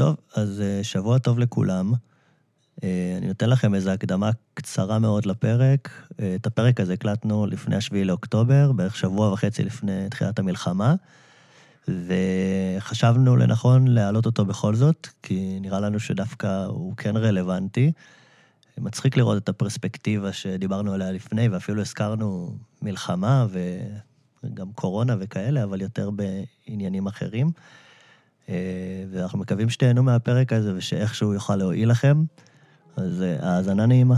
טוב, אז אה, שבוע טוב לכולם. אה, אני נותן לכם איזו הקדמה קצרה מאוד לפרק. אה, את הפרק הזה הקלטנו לפני השביעי לאוקטובר, בערך שבוע וחצי לפני תחילת המלחמה, וחשבנו לנכון להעלות אותו בכל זאת, כי נראה לנו שדווקא הוא כן רלוונטי. מצחיק לראות את הפרספקטיבה שדיברנו עליה לפני, ואפילו הזכרנו מלחמה וגם קורונה וכאלה, אבל יותר בעניינים אחרים. אה, ואנחנו מקווים שתהנו מהפרק הזה ושאיכשהו יוכל להועיל לכם. אז אה, האזנה נעימה.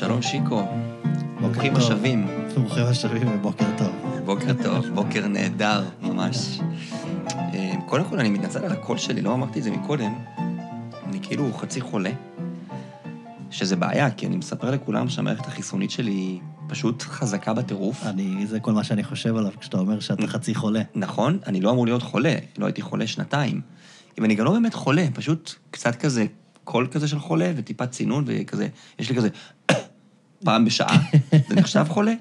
שלום שיקו. ברוכים טוב. השבים. ברוכים השבים ובוקר טוב. בוקר טוב, בוקר נהדר, ממש. אה, קודם כל, אני מתנצל על הקול שלי, לא אמרתי את זה מקודם. אני כאילו חצי חולה. שזה בעיה, כי אני מספר לכולם שהמערכת החיסונית שלי היא פשוט חזקה בטירוף. אני, זה כל מה שאני חושב עליו כשאתה אומר שאתה חצי חולה. נכון, אני לא אמור להיות חולה, לא הייתי חולה שנתיים. אם אני גם לא באמת חולה, פשוט קצת כזה, קול כזה של חולה וטיפת צינון וכזה, יש לי כזה פעם בשעה, זה נחשב חולה?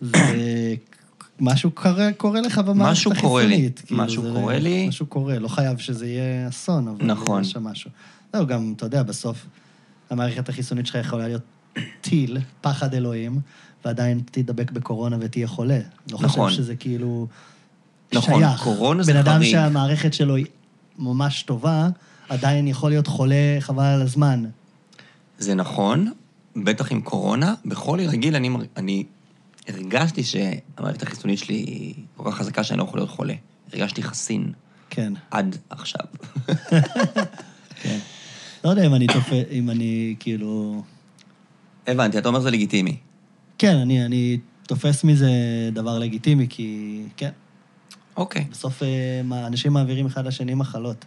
זה... משהו קורה, קורה לך במערכת משהו קורה לי. כאילו, משהו זה- קורה לי. משהו קורה, לא חייב שזה יהיה אסון, אבל נכון. יש שם משהו. זהו, גם, אתה יודע, בסוף המערכת החיסונית שלך יכולה להיות טיל, פחד אלוהים, ועדיין תדבק בקורונה ותהיה חולה. לא נכון. חושב שזה כאילו נכון, שייך. קורונה זה בן אדם חריג. שהמערכת שלו היא ממש טובה, עדיין יכול להיות חולה חבל על הזמן. זה נכון, בטח עם קורונה. בכל רגיל אני, אני הרגשתי שהמערכת החיסונית שלי היא כל כך חזקה שאני לא יכול להיות חולה. הרגשתי חסין כן. עד עכשיו. כן. לא יודע אם אני תופס, אם אני כאילו... הבנתי, אתה אומר זה לגיטימי. כן, אני, אני תופס מזה דבר לגיטימי, כי כן, אוקיי. בסוף אה, אנשים מעבירים אחד לשני מחלות.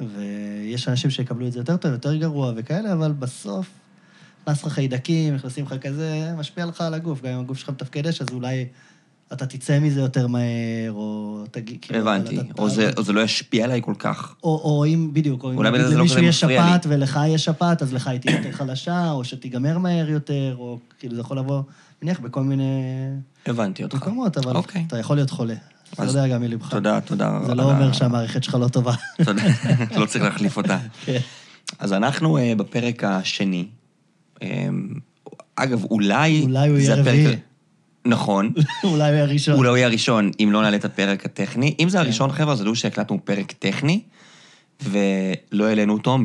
ויש אנשים שיקבלו את זה יותר טוב, יותר גרוע וכאלה, אבל בסוף נכנס לך חיידקים, נכנסים לך כזה, משפיע לך על הגוף. גם אם הגוף שלך מתפקד אש, אז אולי אתה תצא מזה יותר מהר, או תגיד... כאילו, הבנתי. אתה- או זה- או זה לא ישפיע עליי כל כך. או, או אם, בדיוק, או אם לא למישהו יש. שפעת ולך יש שפעת, אז לך היא תהיה יותר חלשה, או שתיגמר מהר יותר, או כאילו זה יכול לבוא, מניח, בכל מיני הבנתי אותך. מקומות, אבל אוקיי. אתה יכול להיות חולה. אתה יודע גם מלבך. תודה, תודה. זה לא אומר שהמערכת שלך לא טובה. תודה, לא צריך להחליף אותה. כן. אז אנחנו אה, בפרק השני. אה, אגב, אולי... אולי הוא יהיה רביעי. נכון. אולי הוא יהיה הראשון. אולי הוא יהיה הראשון, אם לא נעלה את הפרק הטכני. אם זה הראשון, חבר'ה, אז תדעו שהקלטנו פרק טכני, ולא העלינו אותו,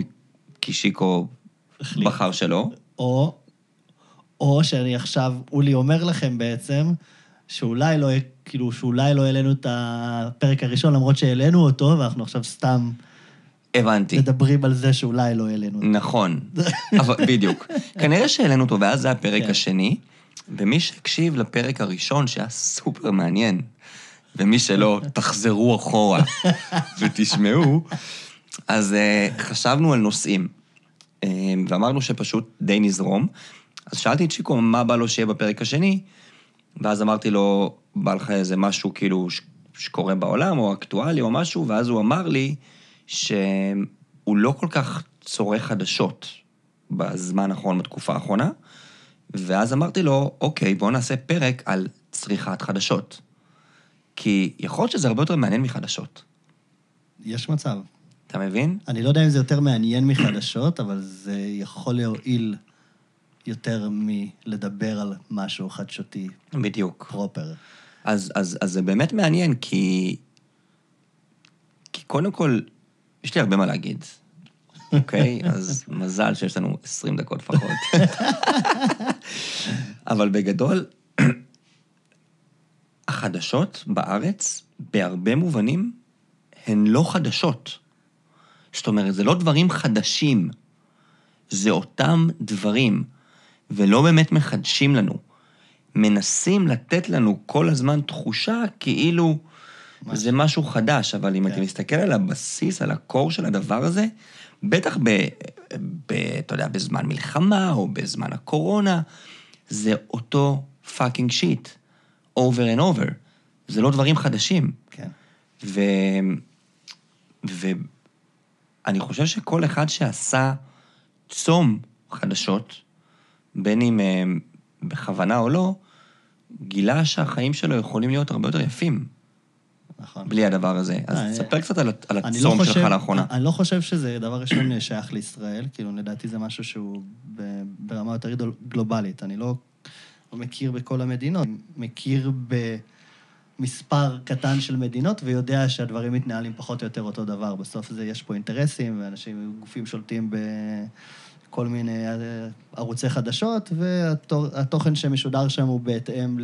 כי שיקו. בחר שלא. או, או שאני עכשיו, אולי אומר לכם בעצם, שאולי לא, כאילו, שאולי לא העלינו את הפרק הראשון, למרות שהעלינו אותו, ואנחנו עכשיו סתם הבנתי. מדברים על זה שאולי לא העלינו אותו. נכון, אבל בדיוק. כנראה שהעלינו אותו, ואז זה הפרק כן. השני, ומי שהקשיב לפרק הראשון, שהיה סופר מעניין, ומי שלא, תחזרו אחורה ותשמעו, אז uh, חשבנו על נושאים, uh, ואמרנו שפשוט די נזרום. אז שאלתי את שיקו מה בא לו שיהיה בפרק השני, ואז אמרתי לו, בא לך איזה משהו כאילו שקורה בעולם, או אקטואלי או משהו, ואז הוא אמר לי שהוא לא כל כך צורך חדשות בזמן האחרון, בתקופה האחרונה, ואז אמרתי לו, אוקיי, בואו נעשה פרק על צריכת חדשות. כי יכול להיות שזה הרבה יותר מעניין מחדשות. יש מצב. אתה מבין? אני לא יודע אם זה יותר מעניין מחדשות, אבל זה יכול להועיל יותר מלדבר על משהו חדשותי בדיוק. פרופר. אז, אז, אז זה באמת מעניין, כי... כי קודם כל, יש לי הרבה מה להגיד, אוקיי? אז מזל שיש לנו 20 דקות לפחות. אבל בגדול, החדשות בארץ, בהרבה מובנים, הן לא חדשות. זאת אומרת, זה לא דברים חדשים, זה אותם דברים, ולא באמת מחדשים לנו. מנסים לתת לנו כל הזמן תחושה כאילו זה משהו חדש, אבל אם כן. אתה מסתכל על הבסיס, על הקור של הדבר הזה, בטח ב... ב... אתה יודע, בזמן מלחמה או בזמן הקורונה, זה אותו fucking shit, over and over. זה לא דברים חדשים. כן. ו... ואני חושב שכל אחד שעשה צום חדשות, בין אם אה, בכוונה או לא, גילה שהחיים שלו יכולים להיות הרבה יותר יפים נכון. בלי הדבר הזה. אז אה, תספר קצת על, על אני הצום לא שלך לאחרונה. אני לא חושב שזה דבר ראשון שייך לישראל, כאילו, לדעתי זה משהו שהוא ב- ברמה יותר גלובלית. אני לא, לא מכיר בכל המדינות, מכיר במספר קטן של מדינות ויודע שהדברים מתנהלים פחות או יותר אותו דבר. בסוף זה, יש פה אינטרסים, ואנשים, גופים שולטים בכל מיני אה, ערוצי חדשות, והתוכן שמשודר שם הוא בהתאם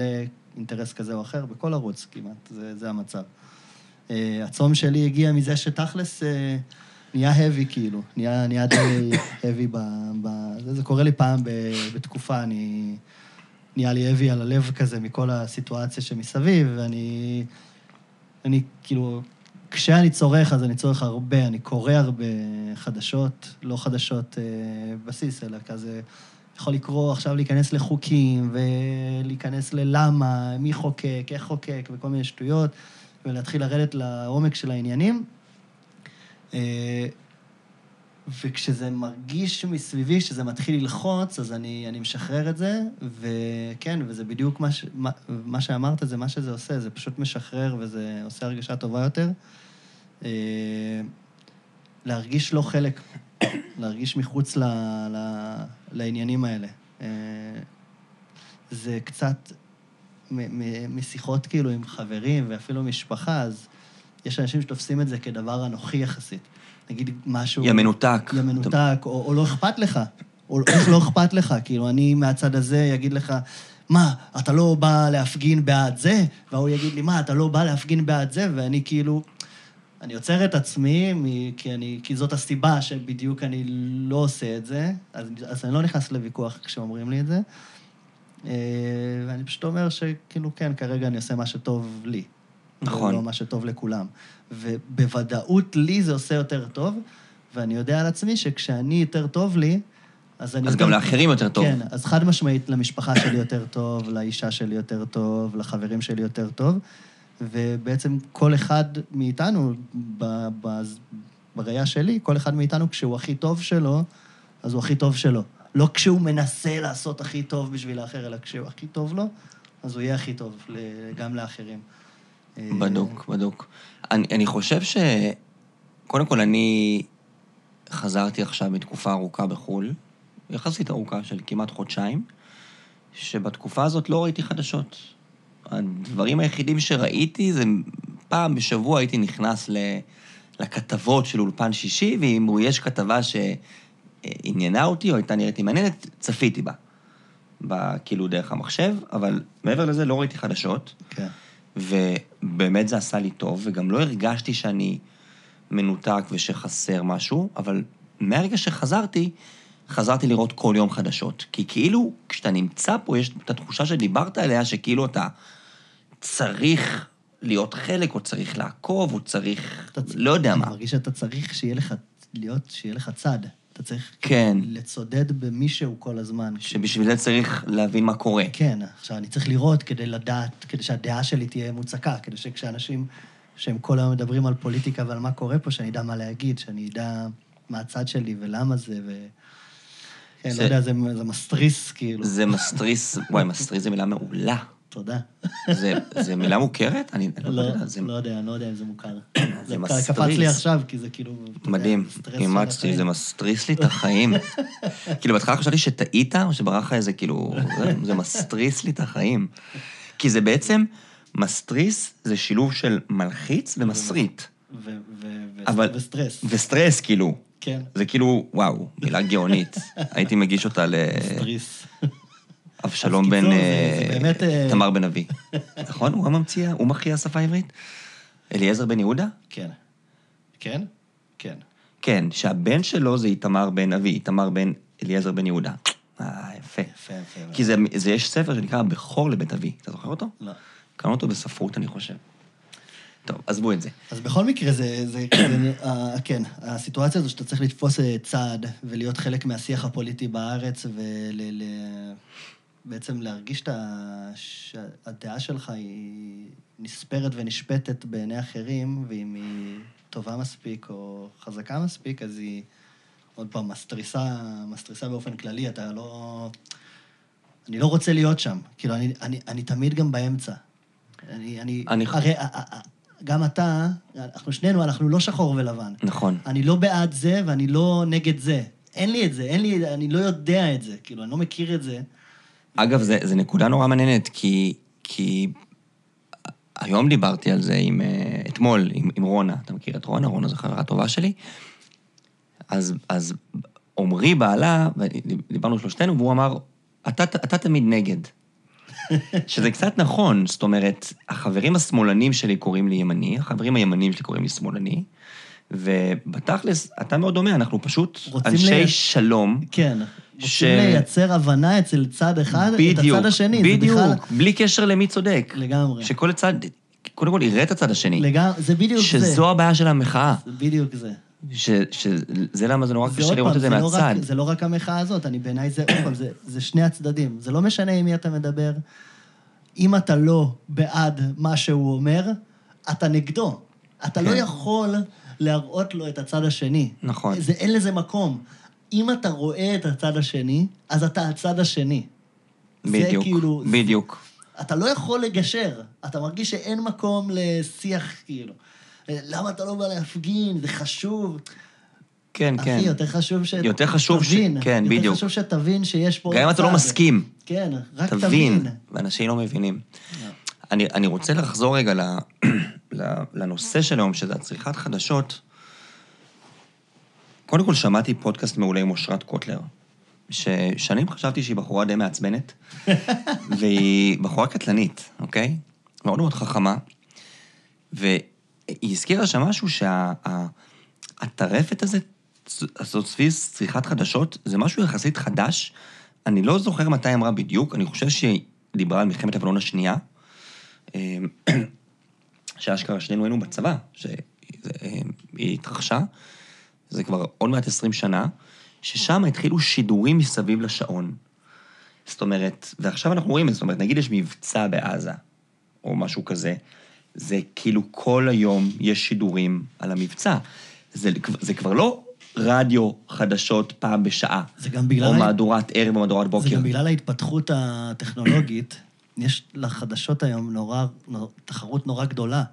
לאינטרס כזה או אחר, בכל ערוץ כמעט, זה, זה המצב. אה, הצום שלי הגיע מזה שתכלס אה, נהיה heavy כאילו, נהיה, נהיה די heavy ב... ב זה, זה קורה לי פעם ב, בתקופה, אני... נהיה לי heavy על הלב כזה מכל הסיטואציה שמסביב, ואני... אני כאילו... כשאני צורך, אז אני צורך הרבה, אני קורא הרבה חדשות, לא חדשות אה, בסיס, אלא כזה... יכול לקרוא עכשיו להיכנס לחוקים, ולהיכנס ללמה, מי חוקק, איך חוקק, וכל מיני שטויות. ולהתחיל לרדת לעומק של העניינים. אה, וכשזה מרגיש מסביבי, כשזה מתחיל ללחוץ, אז אני, אני משחרר את זה, וכן, וזה בדיוק מה, ש, מה, מה שאמרת, זה מה שזה עושה, זה פשוט משחרר וזה עושה הרגשה טובה יותר. אה, להרגיש לא חלק, להרגיש מחוץ ל, ל, לעניינים האלה. אה, זה קצת, מ- מ- משיחות כאילו עם חברים ואפילו משפחה, אז יש אנשים שתופסים את זה כדבר אנוכי יחסית. נגיד משהו... יא מנותק. יא מנותק, או, או לא אכפת לך. או איך לא אכפת לך, כאילו, אני מהצד הזה אגיד לך, מה, אתה לא בא להפגין בעד זה? והוא יגיד לי, מה, אתה לא בא להפגין בעד זה? ואני כאילו, אני עוצר את עצמי, כי, אני, כי זאת הסיבה שבדיוק אני לא עושה את זה, אז, אז אני לא נכנס לוויכוח כשאומרים לי את זה. אה, ואני פשוט אומר שכאילו, כן, כרגע אני עושה מה שטוב לי. נכון. ולא מה שטוב לכולם. ובוודאות לי זה עושה יותר טוב, ואני יודע על עצמי שכשאני יותר טוב לי, אז אני... אז יותר- גם לאחרים יותר טוב. כן, אז חד משמעית למשפחה שלי יותר טוב, לאישה שלי יותר טוב, לחברים שלי יותר טוב, ובעצם כל אחד מאיתנו, ב- ב- בראייה שלי, כל אחד מאיתנו, כשהוא הכי טוב שלו, אז הוא הכי טוב שלו. לא כשהוא מנסה לעשות הכי טוב בשביל האחר, אלא כשהוא הכי טוב לו, אז הוא יהיה הכי טוב גם לאחרים. אה, בדוק, בדוק. אני, אני חושב ש... קודם כל, אני חזרתי עכשיו מתקופה ארוכה בחו"ל, יחסית ארוכה של כמעט חודשיים, שבתקופה הזאת לא ראיתי חדשות. הדברים היחידים שראיתי זה פעם בשבוע הייתי נכנס ל... לכתבות של אולפן שישי, ואם יש כתבה שעניינה אותי או הייתה נראית לי מעניינת, צפיתי בה. בה, כאילו דרך המחשב, אבל מעבר לזה לא ראיתי חדשות. כן. ובאמת זה עשה לי טוב, וגם לא הרגשתי שאני מנותק ושחסר משהו, אבל מהרגע שחזרתי, חזרתי לראות כל יום חדשות. כי כאילו, כשאתה נמצא פה, יש את התחושה שדיברת עליה, שכאילו אתה צריך להיות חלק, או צריך לעקוב, או צריך... צ- לא יודע אני מה. מרגיש שאתה צריך שיהיה לך, להיות, שיהיה לך צד. אתה צריך כן. לצודד במישהו כל הזמן. שבשביל זה צריך להבין מה קורה. כן, עכשיו, אני צריך לראות כדי לדעת, כדי שהדעה שלי תהיה מוצקה, כדי שכשאנשים שהם כל היום מדברים על פוליטיקה ועל מה קורה פה, שאני אדע מה להגיד, שאני אדע מה הצד שלי ולמה זה, ו... כן, זה- לא יודע, זה, זה מסטריס, כאילו. זה מסטריס, וואי, מסטריס זה מילה מעולה. תודה. זה, זה מילה מוכרת? אני אני לא, יודע, זה לא יודע, אני לא יודע אם זה מוכר. זה מסטריס. קפץ לי עכשיו, כי זה כאילו... מדהים, אימצתי. זה מסטריס לי את החיים. כאילו, בהתחלה חשבתי שטעית, או שברח לך איזה, כאילו, זה- זה מסטריס לי את החיים. כי זה בעצם, מסטריס זה שילוב של מלחיץ ומסריט. אבל- וסטרס. וסטרס, כאילו. כן, זה כאילו, וואו, מילה גאונית. הייתי מגיש אותה סטריס. לאבשלום אז בן... אה, איתמר בן אבי. נכון? הוא הממציא, הוא מחיה השפה העברית? אליעזר בן יהודה? כן. כן? כן. כן, שהבן שלו זה איתמר בן אבי, איתמר בן אליעזר בן יהודה. אה, יפה. יפה, יפה. כי זה, זה יש ספר שנקרא בכור לבית אבי. אתה זוכר אותו? לא. קראנו אותו בספרות, אני חושב. טוב, עזבו את זה. אז בכל מקרה, זה, זה, זה אה, כן, הסיטואציה הזו שאתה צריך לתפוס צד ולהיות חלק מהשיח הפוליטי בארץ ול... ל, בעצם להרגיש שהדעה שלך היא נספרת ונשפטת בעיני אחרים, ואם היא טובה מספיק או חזקה מספיק, אז היא עוד פעם מסתריסה, מסתריסה באופן כללי, אתה לא... אני לא רוצה להיות שם. כאילו, אני, אני, אני תמיד גם באמצע. אני... אני, אני- הרי גם אתה, אנחנו שנינו, אנחנו לא שחור ולבן. נכון. אני לא בעד זה ואני לא נגד זה. אין לי את זה, אין לי, אני לא יודע את זה, כאילו, אני לא מכיר את זה. אגב, זו נקודה נורא מעניינת, כי, כי היום דיברתי על זה עם, אה, אתמול עם, עם רונה. אתה מכיר את רונה? רונה זו חברה טובה שלי. אז, אז עמרי בעלה, ודיברנו שלושתנו, והוא אמר, אתה, אתה תמיד נגד. שזה קצת נכון, זאת אומרת, החברים השמאלנים שלי קוראים לי ימני, החברים הימנים שלי קוראים לי שמאלני, ובתכלס, אתה מאוד דומה, אנחנו פשוט אנשי ל- שלום. כן. ש- רוצים לייצר הבנה אצל צד אחד, בדיוק, את הצד השני. בדיוק, בכלל... בלי קשר למי צודק. לגמרי. שכל צד, קודם כל יראה את הצד השני. לגמרי, זה בדיוק זה. שזו הבעיה של המחאה. זה בדיוק זה. ש- שזה למה זה נורא קשה לראות את זה לא מהצד. רק- זה לא רק המחאה הזאת, אני בעיניי זה, עוד פעם, זה- זה שני הצדדים. זה לא משנה עם מי אתה מדבר. אם אתה לא בעד מה שהוא אומר, אתה נגדו. אתה לא כן. יכול להראות לו את הצד השני. נכון. זה, אין לזה מקום. אם אתה רואה את הצד השני, אז אתה הצד השני. בדיוק, זה כאילו... בדיוק. אתה לא יכול לגשר. אתה מרגיש שאין מקום לשיח, כאילו. למה אתה לא בא להפגין? זה חשוב. כן, כן. אחי, יותר חשוב ש... יותר חשוב ש- תבין. כן, בדיוק. יותר חשוב שתבין שיש פה... גם אם אתה לא. מסכים, כן, רק תבין. תבין. ואנשים לא מבינים. אני, אני רוצה לחזור רגע לנושא של היום, שזה הצריכת חדשות. קודם כל, שמעתי פודקאסט מעולה עם אושרת קוטלר, ששנים חשבתי שהיא בחורה די מעצבנת, והיא בחורה קטלנית, אוקיי? מאוד מאוד חכמה, והיא הזכירה שם משהו שהטרפת הזה, הזאת סביב צריכת חדשות, זה משהו יחסית חדש. אני לא זוכר מתי אמרה בדיוק, אני חושב שהיא דיברה על מלחמת לבנון השנייה, אמ, שאשכרה שנינו היינו בצבא, שהיא התרחשה, זה כבר עוד מעט 20 שנה, ששם התחילו שידורים מסביב לשעון. זאת אומרת, ועכשיו אנחנו רואים, זאת אומרת, נגיד יש מבצע בעזה, או משהו כזה, זה כאילו כל היום יש שידורים על המבצע. זה, זה כבר לא רדיו חדשות פעם בשעה. זה גם בגלל... או מהדורת ערב או מהדורת בוקר. זה גם בגלל ההתפתחות הטכנולוגית. יש לחדשות היום נורא, נורא, תחרות נורא גדולה.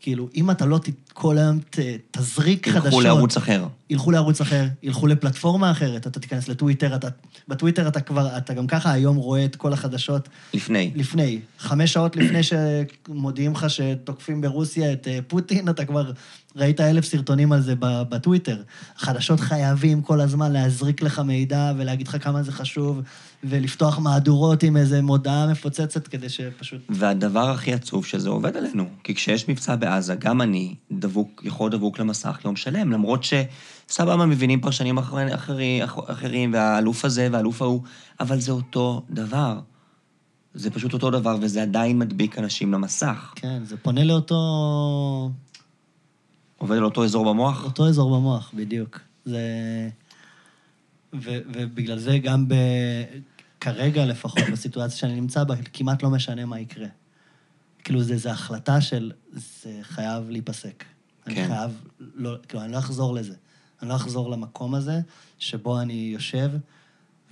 כאילו, אם אתה לא ת, כל היום ת, תזריק חדשות... ילכו לערוץ אחר. ילכו לערוץ אחר, ילכו לפלטפורמה אחרת, אתה תיכנס לטוויטר, אתה, בטוויטר אתה כבר, אתה גם ככה היום רואה את כל החדשות לפני. לפני. חמש שעות לפני שמודיעים לך שתוקפים ברוסיה את אה, פוטין, אתה כבר ראית אלף סרטונים על זה בטוויטר. החדשות חייבים כל הזמן להזריק לך מידע ולהגיד לך כמה זה חשוב, ולפתוח מהדורות עם איזו מודעה מפוצצת כדי שפשוט... והדבר הכי עצוב שזה עובד עלינו, כי כשיש מבצע בעזה, גם אני דבוק, יכול דבוק למסך יום שלם, למרות שסבבה מבינים פרשנים אחרי, אחרי, אחרים, והאלוף הזה והאלוף ההוא, אבל זה אותו דבר. זה פשוט אותו דבר, וזה עדיין מדביק אנשים למסך. כן, זה פונה לאותו... עובד על אותו אזור במוח? אותו אזור במוח, בדיוק. זה... ו, ובגלל זה גם ב... כרגע לפחות, בסיטואציה שאני נמצא בה, כמעט לא משנה מה יקרה. כאילו, זה החלטה של... זה חייב להיפסק. אני כן. חייב... לא, כאילו, אני לא אחזור לזה. אני לא אחזור למקום הזה שבו אני יושב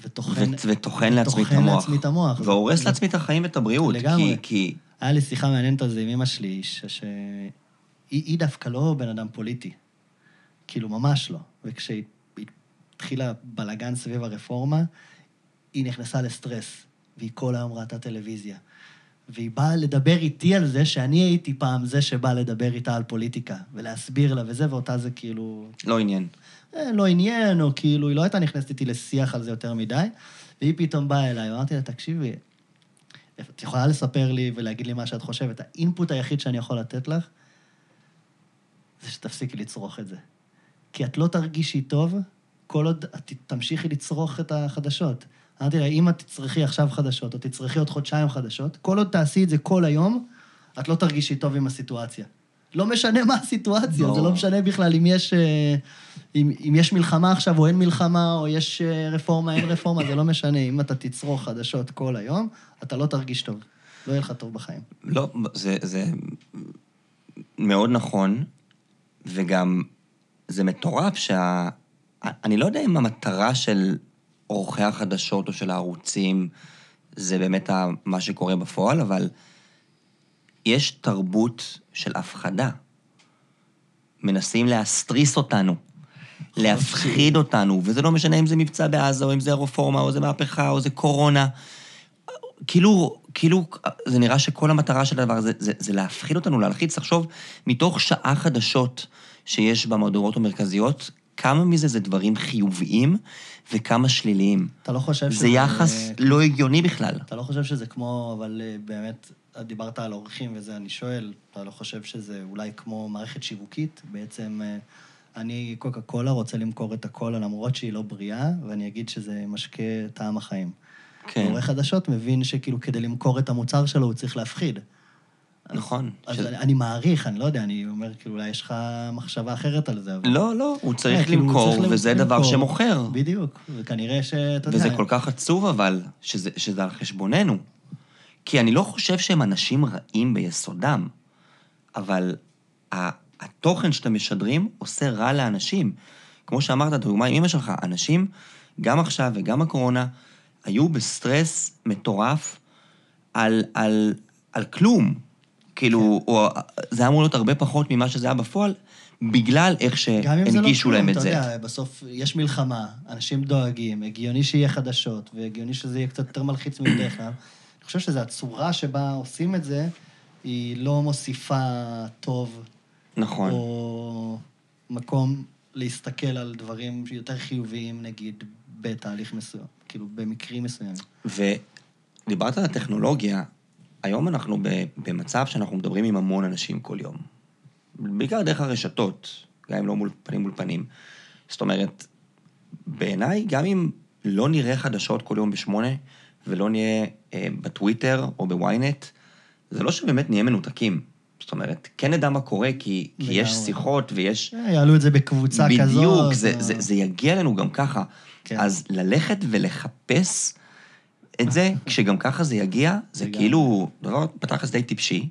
וטוחן... ו- וטוחן לעצמי את המוח. לעצמי את המוח. והורס זה- לעצמי את החיים ואת הבריאות. לגמרי. כי, כי... היה לי שיחה מעניינת על זה עם אמא שלי, ש... ש... היא, היא דווקא לא בן אדם פוליטי. כאילו, ממש לא. וכשהיא היא התחילה בלאגן סביב הרפורמה, היא נכנסה לסטרס, והיא כל היום ראתה טלוויזיה. והיא באה לדבר איתי על זה שאני הייתי פעם זה שבא לדבר איתה על פוליטיקה, ולהסביר לה וזה, ואותה זה כאילו... לא עניין. אה, לא עניין, או כאילו, היא לא הייתה נכנסת איתי לשיח על זה יותר מדי, והיא פתאום באה אליי, אמרתי לה, תקשיבי, את יכולה לספר לי ולהגיד לי מה שאת חושבת. האינפוט היחיד שאני יכול לתת לך, זה שתפסיקי לצרוך את זה. כי את לא תרגישי טוב כל עוד את תמשיכי לצרוך את החדשות. אמרתי לה, אם את תצרכי עכשיו חדשות, או תצרכי עוד חודשיים חדשות, כל עוד תעשי את זה כל היום, את לא תרגישי טוב עם הסיטואציה. לא משנה מה הסיטואציה, לא. זה לא משנה בכלל אם יש, אה, אם, אם יש מלחמה עכשיו או אין מלחמה, או יש אה, רפורמה, אין רפורמה, זה לא משנה. אם אתה תצרוך חדשות כל היום, אתה לא תרגיש טוב. לא יהיה לך טוב בחיים. לא, זה, זה מאוד נכון, וגם זה מטורף שה... אני לא יודע אם המטרה של עורכי החדשות או של הערוצים זה באמת מה שקורה בפועל, אבל יש תרבות של הפחדה. מנסים להסתריס אותנו, להפחיד אותנו, וזה לא משנה אם זה מבצע בעזה, או אם זה רפורמה, או זה מהפכה, או זה קורונה. כאילו, כאילו, זה נראה שכל המטרה של הדבר הזה זה, זה להפחיד אותנו, להלחיץ. תחשוב, מתוך שעה חדשות שיש במהדורות המרכזיות, כמה מזה זה דברים חיוביים וכמה שליליים. אתה לא חושב זה יחס לא הגיוני בכלל. אתה לא חושב שזה כמו, אבל אה, באמת, דיברת על אורחים וזה, אני שואל, אתה לא חושב שזה אולי כמו מערכת שיווקית? בעצם, אה, אני, קוקה קולה, רוצה למכור את הקולה למרות שהיא לא בריאה, ואני אגיד שזה משקה טעם החיים. כן, עורך חדשות מבין שכאילו כדי למכור את המוצר שלו הוא צריך להפחיד. נכון. אז ש- אני, אני מעריך, אני לא יודע, אני אומר, כאילו, אולי יש לך מחשבה אחרת על זה, אבל... לא, לא, הוא אה, צריך כאילו, הוא למכור, צריך וזה למכור. דבר שמוכר. בדיוק, וכנראה שאתה יודע... וזה כל כך עצוב, אבל, שזה, שזה על חשבוננו. כי אני לא חושב שהם אנשים רעים ביסודם, אבל התוכן שאתם משדרים עושה רע לאנשים. כמו שאמרת, דוגמה עם אמא שלך, אנשים, גם עכשיו וגם הקורונה, היו בסטרס מטורף על, על, על כלום. כאילו, כן. או, זה היה אמור להיות הרבה פחות ממה שזה היה בפועל, בגלל איך גם אם זה לא שהנגישו כלום, להם את אתה זה. יודע, בסוף יש מלחמה, אנשים דואגים, הגיוני שיהיה חדשות, והגיוני שזה יהיה קצת יותר מלחיץ מבדרך כלל. אני חושב שזו הצורה שבה עושים את זה, היא לא מוסיפה טוב, נכון. או מקום להסתכל על דברים יותר חיוביים, נגיד, בתהליך מסוים, כאילו, במקרים מסוימים. ודיברת על הטכנולוגיה, היום אנחנו במצב שאנחנו מדברים עם המון אנשים כל יום. בעיקר דרך הרשתות, גם אם לא מול פנים מול פנים. זאת אומרת, בעיניי, גם אם לא נראה חדשות כל יום בשמונה, ולא נהיה אה, בטוויטר או בוויינט, זה לא שבאמת נהיה מנותקים. זאת אומרת, כן נדע מה קורה, כי, כי יש. שיחות ויש... אה, יעלו את זה בקבוצה כזאת. בדיוק, זה, או- זה, זה יגיע אלינו גם ככה. כן. אז ללכת ולחפש את זה, כשגם ככה זה יגיע, זה לגמרי. כאילו, דבר בתכלס די טיפשי.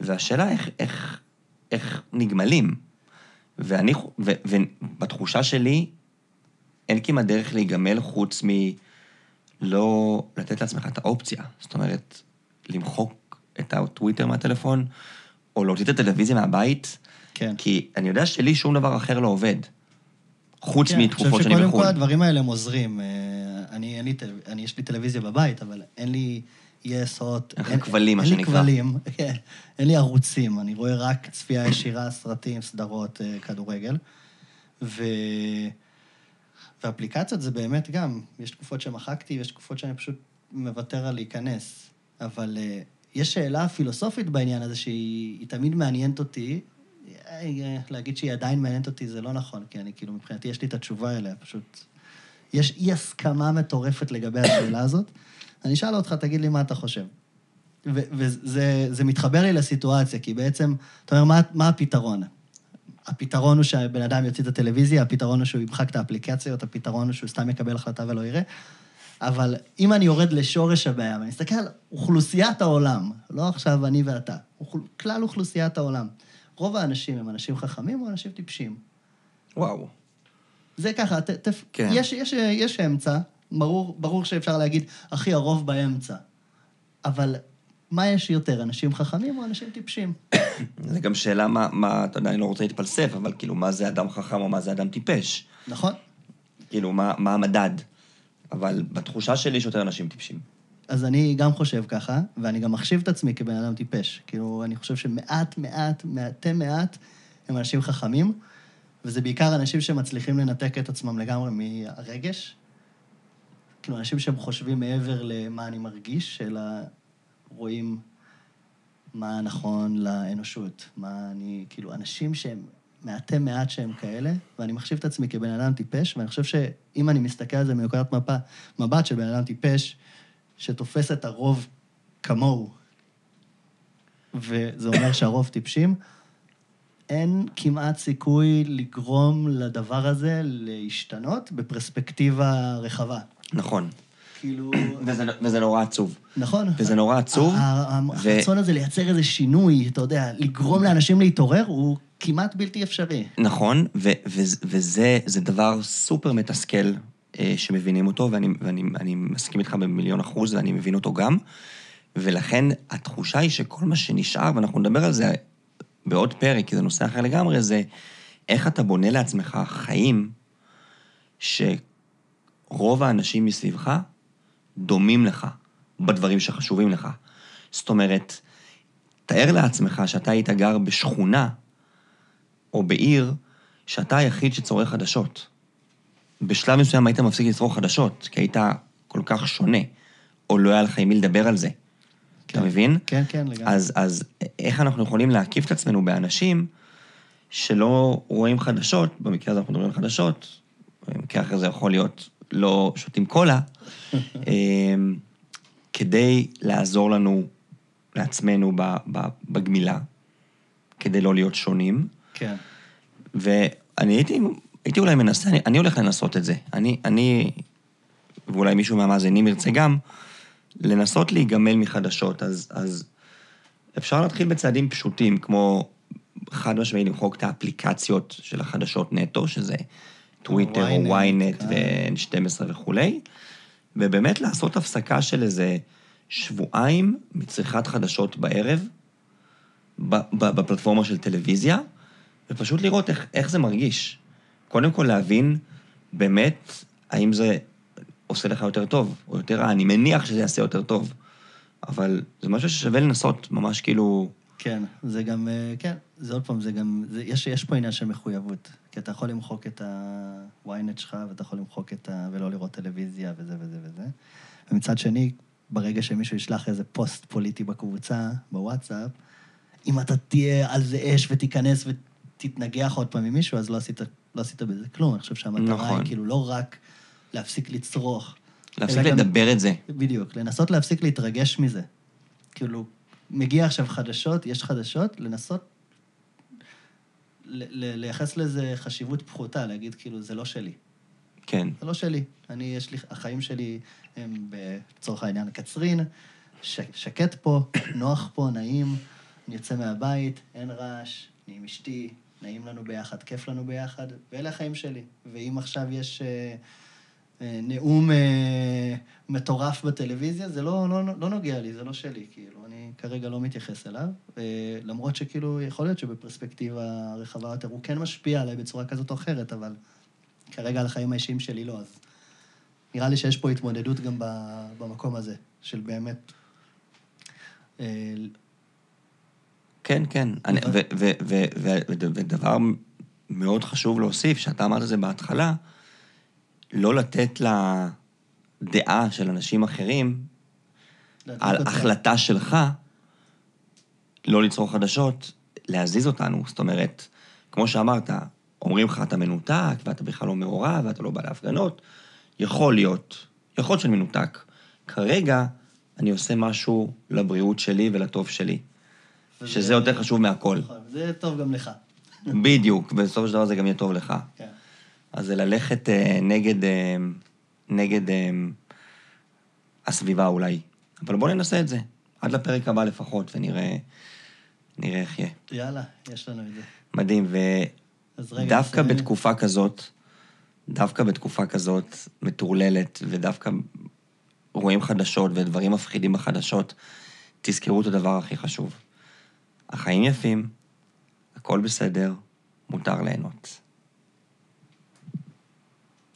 והשאלה איך, איך, איך נגמלים. ואני, ו, ובתחושה שלי, אין כמעט דרך להיגמל חוץ מלא לתת לעצמך את האופציה. זאת אומרת, למחוק את הטוויטר מהטלפון, או להוציא את הטלוויזיה מהבית, כן. כי אני יודע שלי שום דבר אחר לא עובד. חוץ כן, מתקופות אני שאני חושב שקודם בחו"ל. כל הדברים האלה הם עוזרים. אה, אני, לי, טל- אני, יש לי טלוויזיה בבית, אבל אין לי יס הוט. אין לך כבלים, מה אין לי שנקרא. כבלים, כן. אין לי ערוצים, אני רואה רק צפייה ישירה, סרטים, סדרות, אה, כדורגל. ו... ואפליקציות זה באמת גם, יש תקופות שמחקתי ויש תקופות שאני פשוט מוותר על להיכנס. אבל אה, יש שאלה פילוסופית בעניין הזה שהיא היא תמיד מעניינת אותי. אה, להגיד שהיא עדיין מעניינת אותי זה לא נכון, כי אני כאילו, מבחינתי יש לי את התשובה אליה, פשוט... יש אי הסכמה מטורפת לגבי השאלה הזאת. אני אשאל אותך, תגיד לי מה אתה חושב. וזה זה מתחבר לי לסיטואציה, כי בעצם, אתה אומר, מה, מה הפתרון? הפתרון הוא שהבן אדם יוציא את הטלוויזיה, הפתרון הוא שהוא ימחק את האפליקציות, הפתרון הוא שהוא סתם יקבל החלטה ולא יראה. אבל אם אני יורד לשורש הבעיה, ואני מסתכל על אוכלוסיית העולם, לא עכשיו אני ואתה, אוכל- כלל אוכלוסיית העולם, רוב האנשים הם אנשים חכמים או אנשים טיפשים? וואו. זה ככה, ת, ת, כן. יש, יש, יש אמצע, ברור, ברור שאפשר להגיד, אחי, הרוב באמצע. אבל מה יש יותר, אנשים חכמים או אנשים טיפשים? זה גם שאלה מה, מה, אתה יודע, אני לא רוצה להתפלסף, אבל כאילו, מה זה אדם חכם או מה זה אדם טיפש? נכון? כאילו, מה, מה המדד? אבל בתחושה שלי יש יותר אנשים טיפשים. אז אני גם חושב ככה, ואני גם מחשיב את עצמי כבן אדם טיפש. כאילו, אני חושב שמעט, מעט, מעטי מעט הם אנשים חכמים, וזה בעיקר אנשים שמצליחים לנתק את עצמם לגמרי מהרגש. כאילו, אנשים שהם חושבים מעבר למה אני מרגיש, אלא רואים מה נכון לאנושות, מה אני... כאילו, אנשים שהם מעטי מעט שהם כאלה, ואני מחשיב את עצמי כבן אדם טיפש, ואני חושב שאם אני מסתכל על זה מנקודת מבט של בן אדם טיפש, שתופס את הרוב כמוהו, וזה אומר שהרוב טיפשים, אין כמעט סיכוי לגרום לדבר הזה להשתנות בפרספקטיבה רחבה. נכון. כאילו... וזה, וזה נורא עצוב. נכון. וזה נורא עצוב. הרצון הזה לייצר איזה שינוי, אתה יודע, לגרום לאנשים להתעורר, הוא כמעט בלתי אפשרי. נכון, ו- ו- וזה זה דבר סופר מתסכל אה, שמבינים אותו, ואני, ואני אני מסכים איתך במיליון אחוז, ואני מבין אותו גם. ולכן התחושה היא שכל מה שנשאר, ואנחנו נדבר על זה בעוד פרק, כי זה נושא אחר לגמרי, זה איך אתה בונה לעצמך חיים שרוב האנשים מסביבך דומים לך בדברים שחשובים לך. זאת אומרת, תאר לעצמך שאתה היית גר בשכונה או בעיר שאתה היחיד שצורך חדשות. בשלב מסוים היית מפסיק לצרוך חדשות, כי היית כל כך שונה, או לא היה לך עם מי לדבר על זה. אתה מבין? כן, כן, לגמרי. אז, אז איך אנחנו יכולים להקיף את עצמנו באנשים שלא רואים חדשות, במקרה הזה אנחנו מדברים על חדשות, במקרה אחר זה יכול להיות לא שותים קולה, אמ, כדי לעזור לנו, לעצמנו בגמילה, כדי לא להיות שונים. כן. ואני הייתי, הייתי אולי מנסה, אני, אני הולך לנסות את זה. אני, אני, ואולי מישהו מהמאזינים ירצה גם, לנסות להיגמל מחדשות. אז, אז אפשר להתחיל בצעדים פשוטים, כמו חד משמעי למחוק את האפליקציות של החדשות נטו, שזה טוויטר או ynet, כן. ו-N12 וכולי, ובאמת לעשות הפסקה של איזה שבועיים מצריכת חדשות בערב, ב- ב- בפלטפורמה של טלוויזיה, ופשוט לראות איך, איך זה מרגיש. קודם כל להבין באמת האם זה עושה לך יותר טוב או יותר רע. אני מניח שזה יעשה יותר טוב, אבל זה משהו ששווה לנסות ממש כאילו... כן, זה גם, אה, כן, זה עוד פעם, זה גם, זה, יש, יש פה עניין של מחויבות. כי אתה יכול למחוק את ה-ynet שלך, ואתה יכול למחוק את ה... ולא לראות טלוויזיה וזה וזה וזה. ומצד שני, ברגע שמישהו ישלח איזה פוסט פוליטי בקבוצה, בוואטסאפ, אם אתה תהיה על זה אש ותיכנס ותתנגח עוד פעם עם מישהו, אז לא עשית, לא עשית בזה כלום. אני חושב שהמטרה נכון. היא כאילו לא רק להפסיק לצרוך. להפסיק אלא גם- לדבר את זה. בדיוק, לנסות להפסיק להתרגש מזה. כאילו, מגיע עכשיו חדשות, יש חדשות, לנסות לייחס לזה חשיבות פחותה, להגיד כאילו, זה לא שלי. כן. זה לא שלי. אני, יש לי, החיים שלי הם, לצורך העניין, קצרין, ש, שקט פה, נוח פה, נעים, אני יוצא מהבית, אין רעש, אני עם אשתי, נעים לנו ביחד, כיף לנו ביחד, ואלה החיים שלי. ואם עכשיו יש אה, נאום אה, מטורף בטלוויזיה, זה לא, לא, לא נוגע לי, זה לא שלי, כאילו, אני כרגע לא מתייחס אליו. אה, למרות שכאילו, יכול להיות שבפרספקטיבה רחבה יותר, הוא כן משפיע עליי בצורה כזאת או אחרת, אבל... כרגע על החיים האישיים שלי לא, אז נראה לי שיש פה התמודדות גם במקום הזה, של באמת... אה, כן, כן. אני, ו, אבל- ו, ו, ו, ו, ודבר מאוד חשוב להוסיף, שאתה אמרת את זה בהתחלה, לא לתת לדעה של אנשים אחרים על אותך. החלטה שלך לא לצרוך חדשות, להזיז אותנו. זאת אומרת, כמו שאמרת, אומרים לך אתה מנותק, ואתה בכלל לא מעורב, ואתה לא בא להפגנות. יכול להיות, יכול להיות שאני מנותק. כרגע אני עושה משהו לבריאות שלי ולטוב שלי, וזה- שזה יותר חשוב מהכל. נכון, זה טוב גם לך. בדיוק, בסופו של דבר זה גם יהיה טוב לך. כן. אז זה ללכת אה, נגד, אה, נגד אה, הסביבה אולי. אבל בואו ננסה את זה, עד לפרק הבא לפחות, ונראה נראה איך יהיה. יאללה, יש לנו את זה. מדהים, ודווקא נסיים. בתקופה כזאת, דווקא בתקופה כזאת מטורללת, ודווקא רואים חדשות ודברים מפחידים בחדשות, תזכרו את הדבר הכי חשוב. החיים יפים, הכל בסדר, מותר ליהנות.